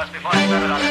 I'll be much better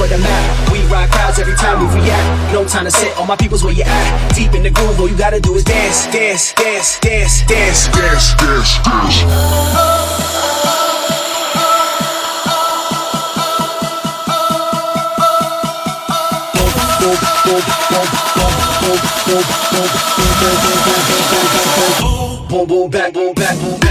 of the map. We ride crowds every time we react. No time to sit, all my people's where you at. Deep in the groove, all you gotta do is dance, dance, dance, dance, dance, dance, dance, dance. Boom, boom, back, boom, back, boom, back, boom,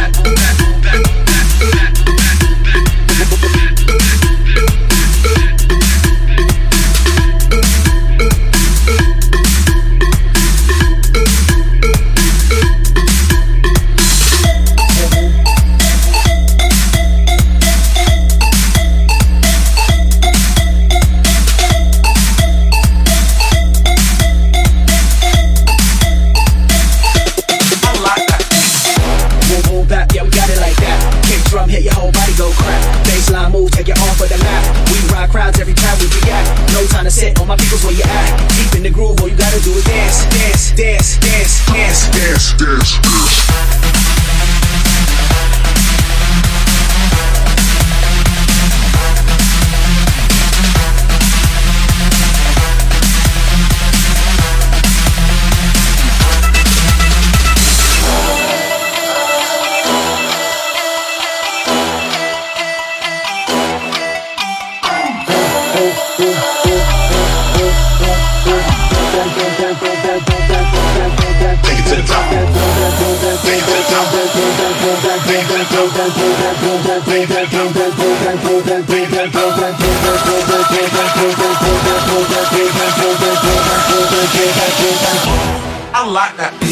like that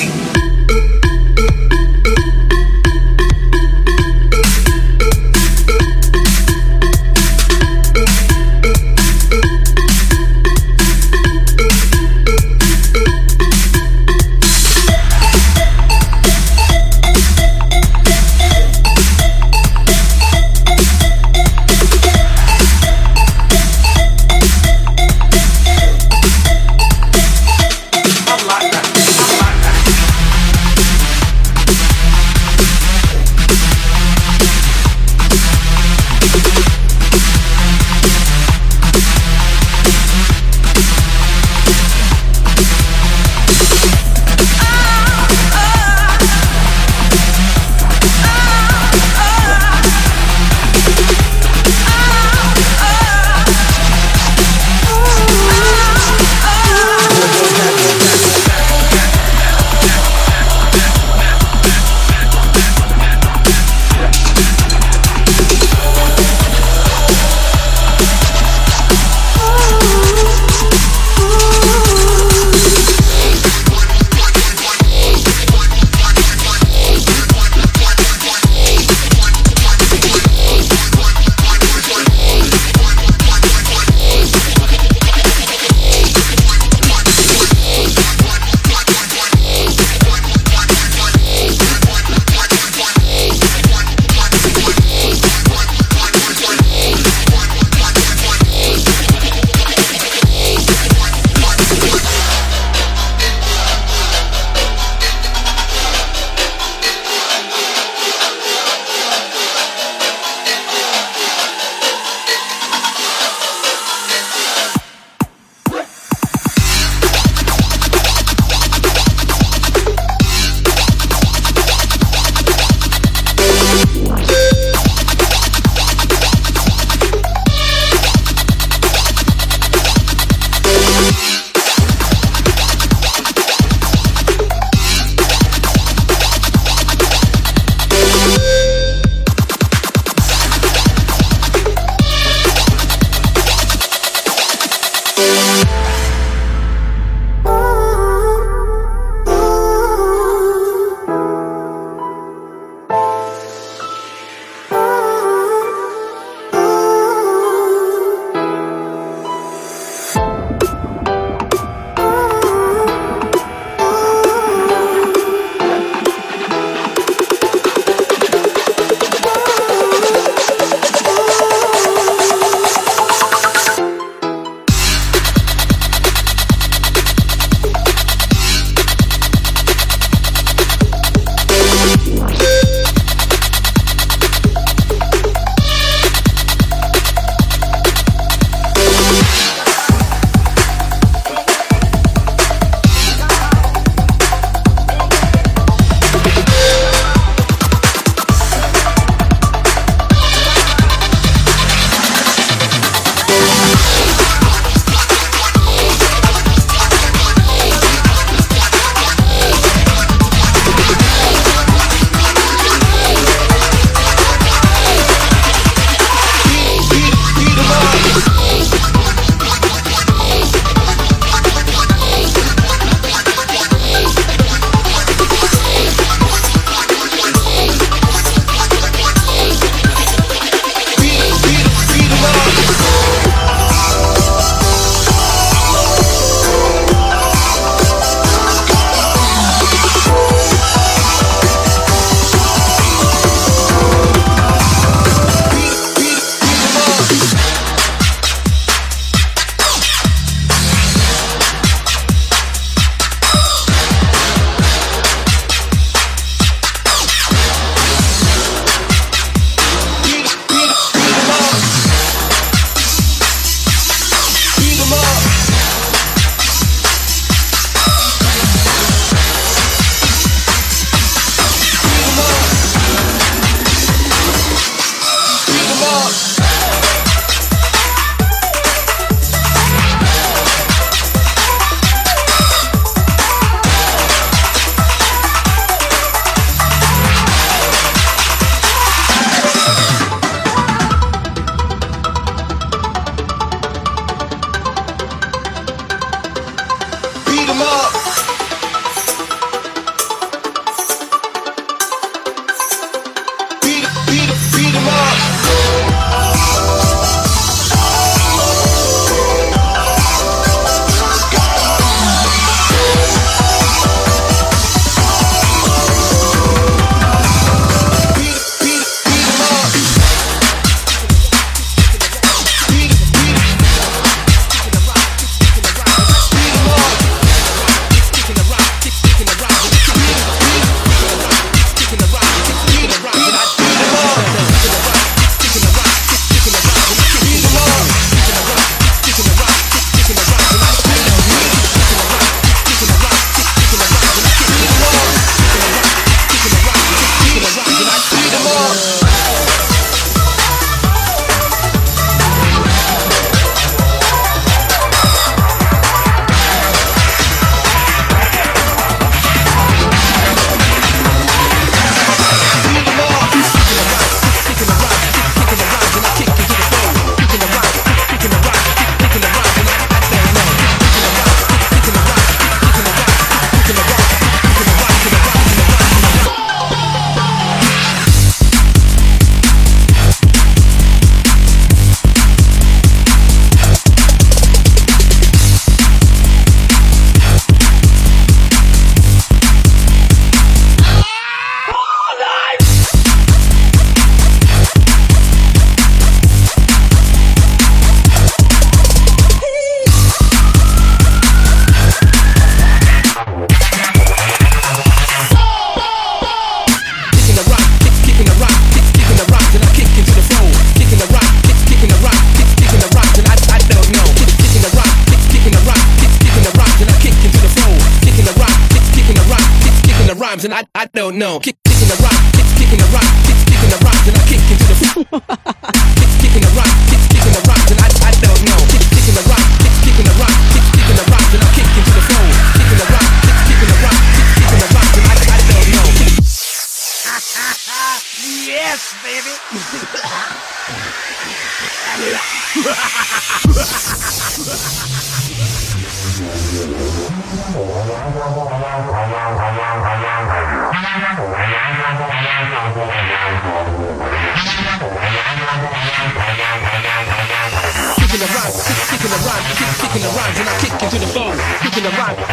the rhymes,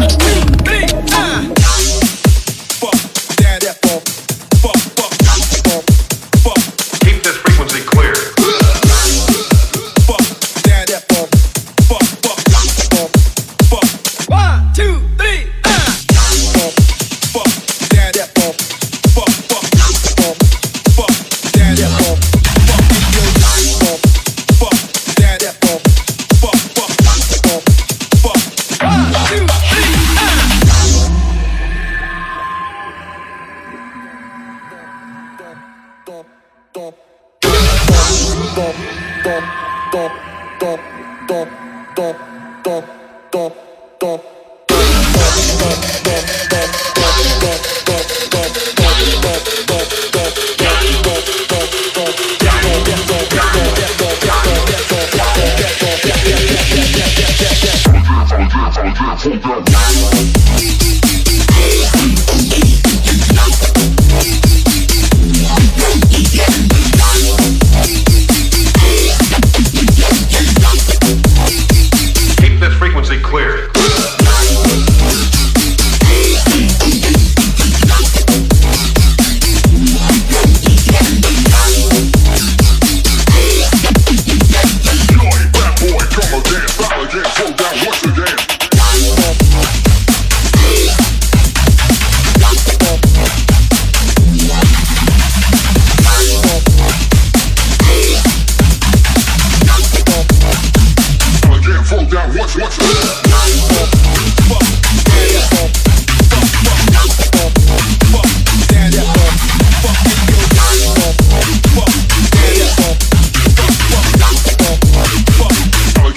Stop.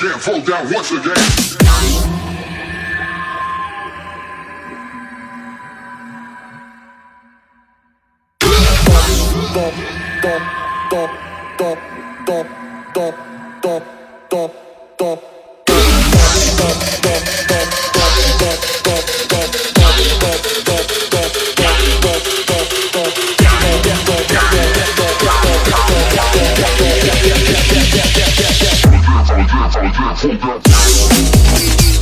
Fall down once again. Frequency clear.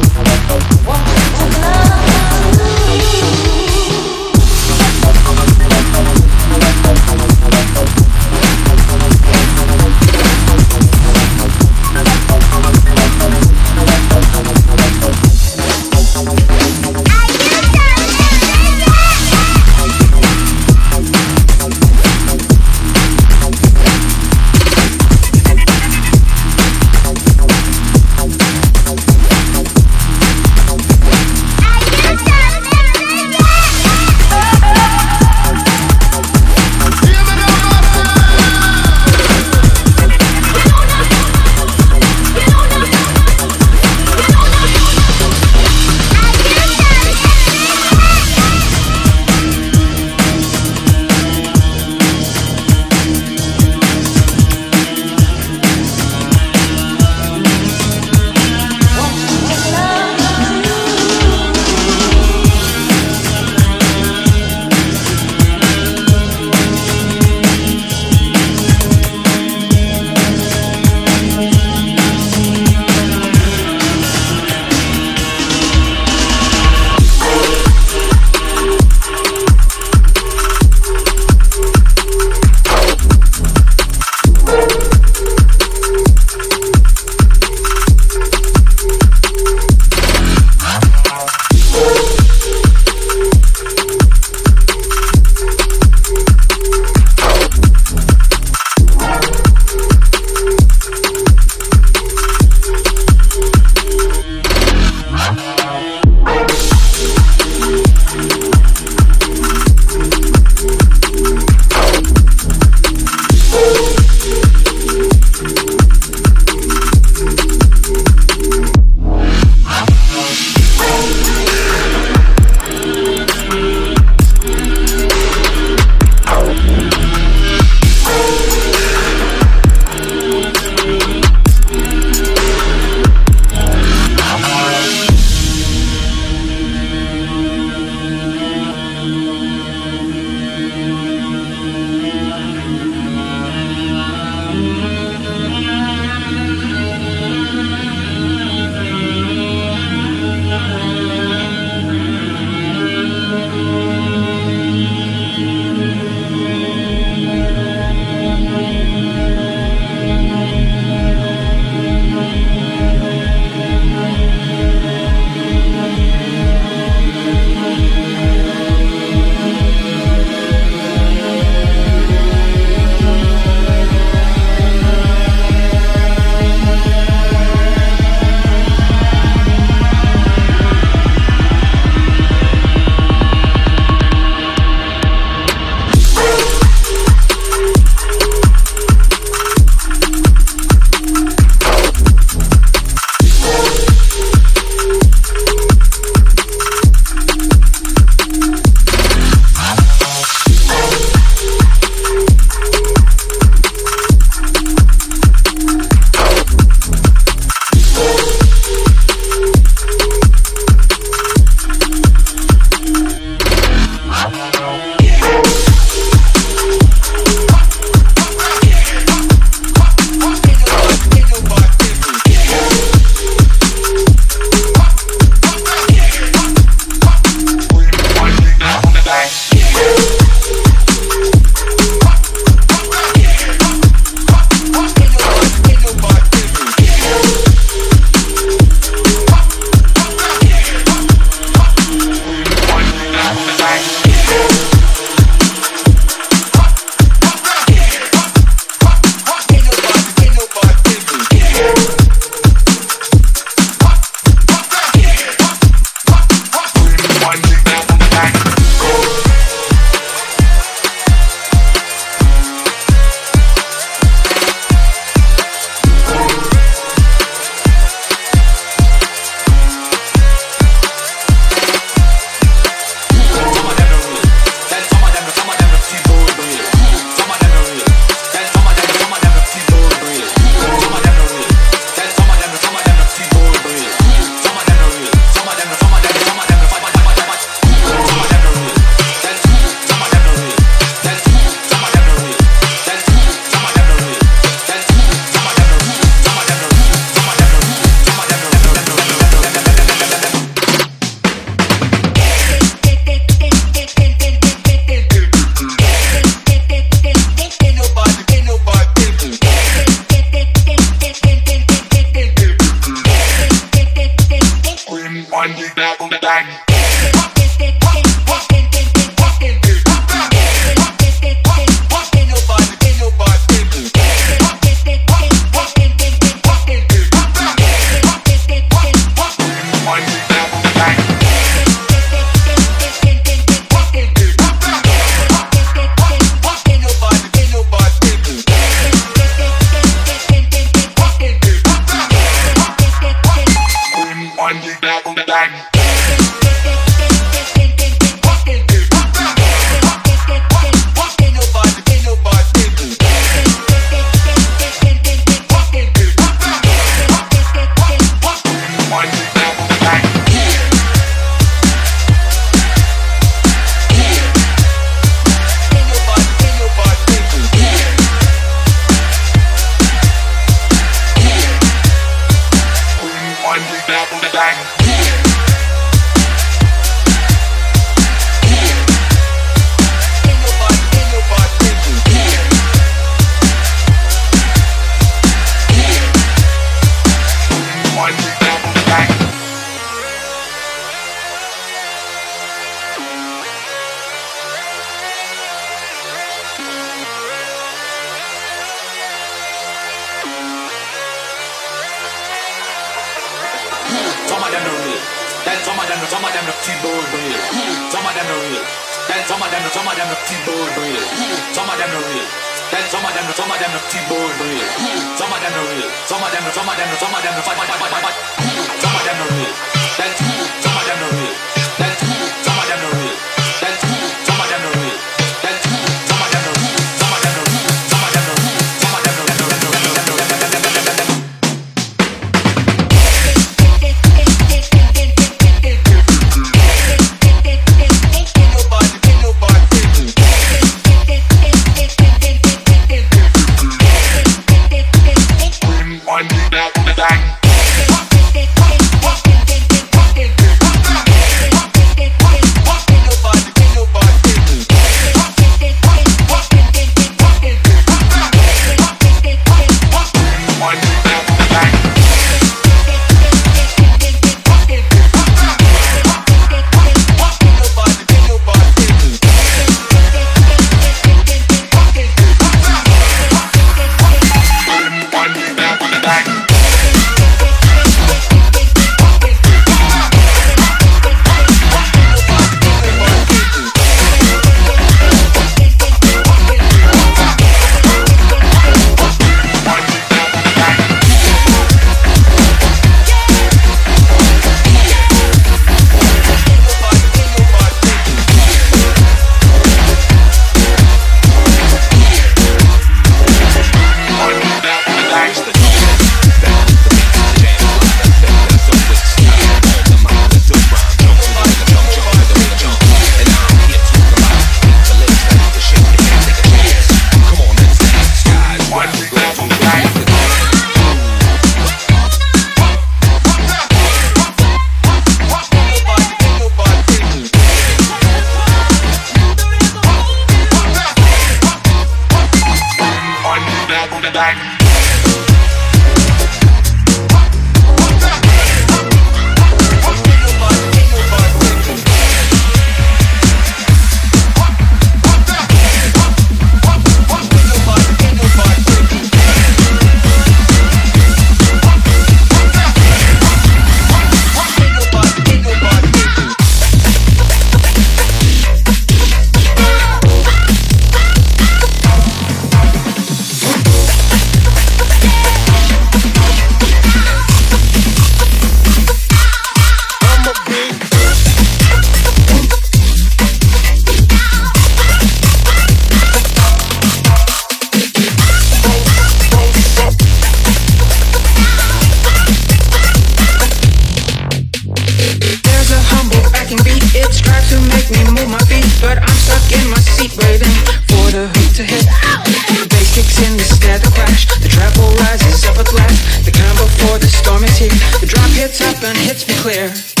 let's be clear.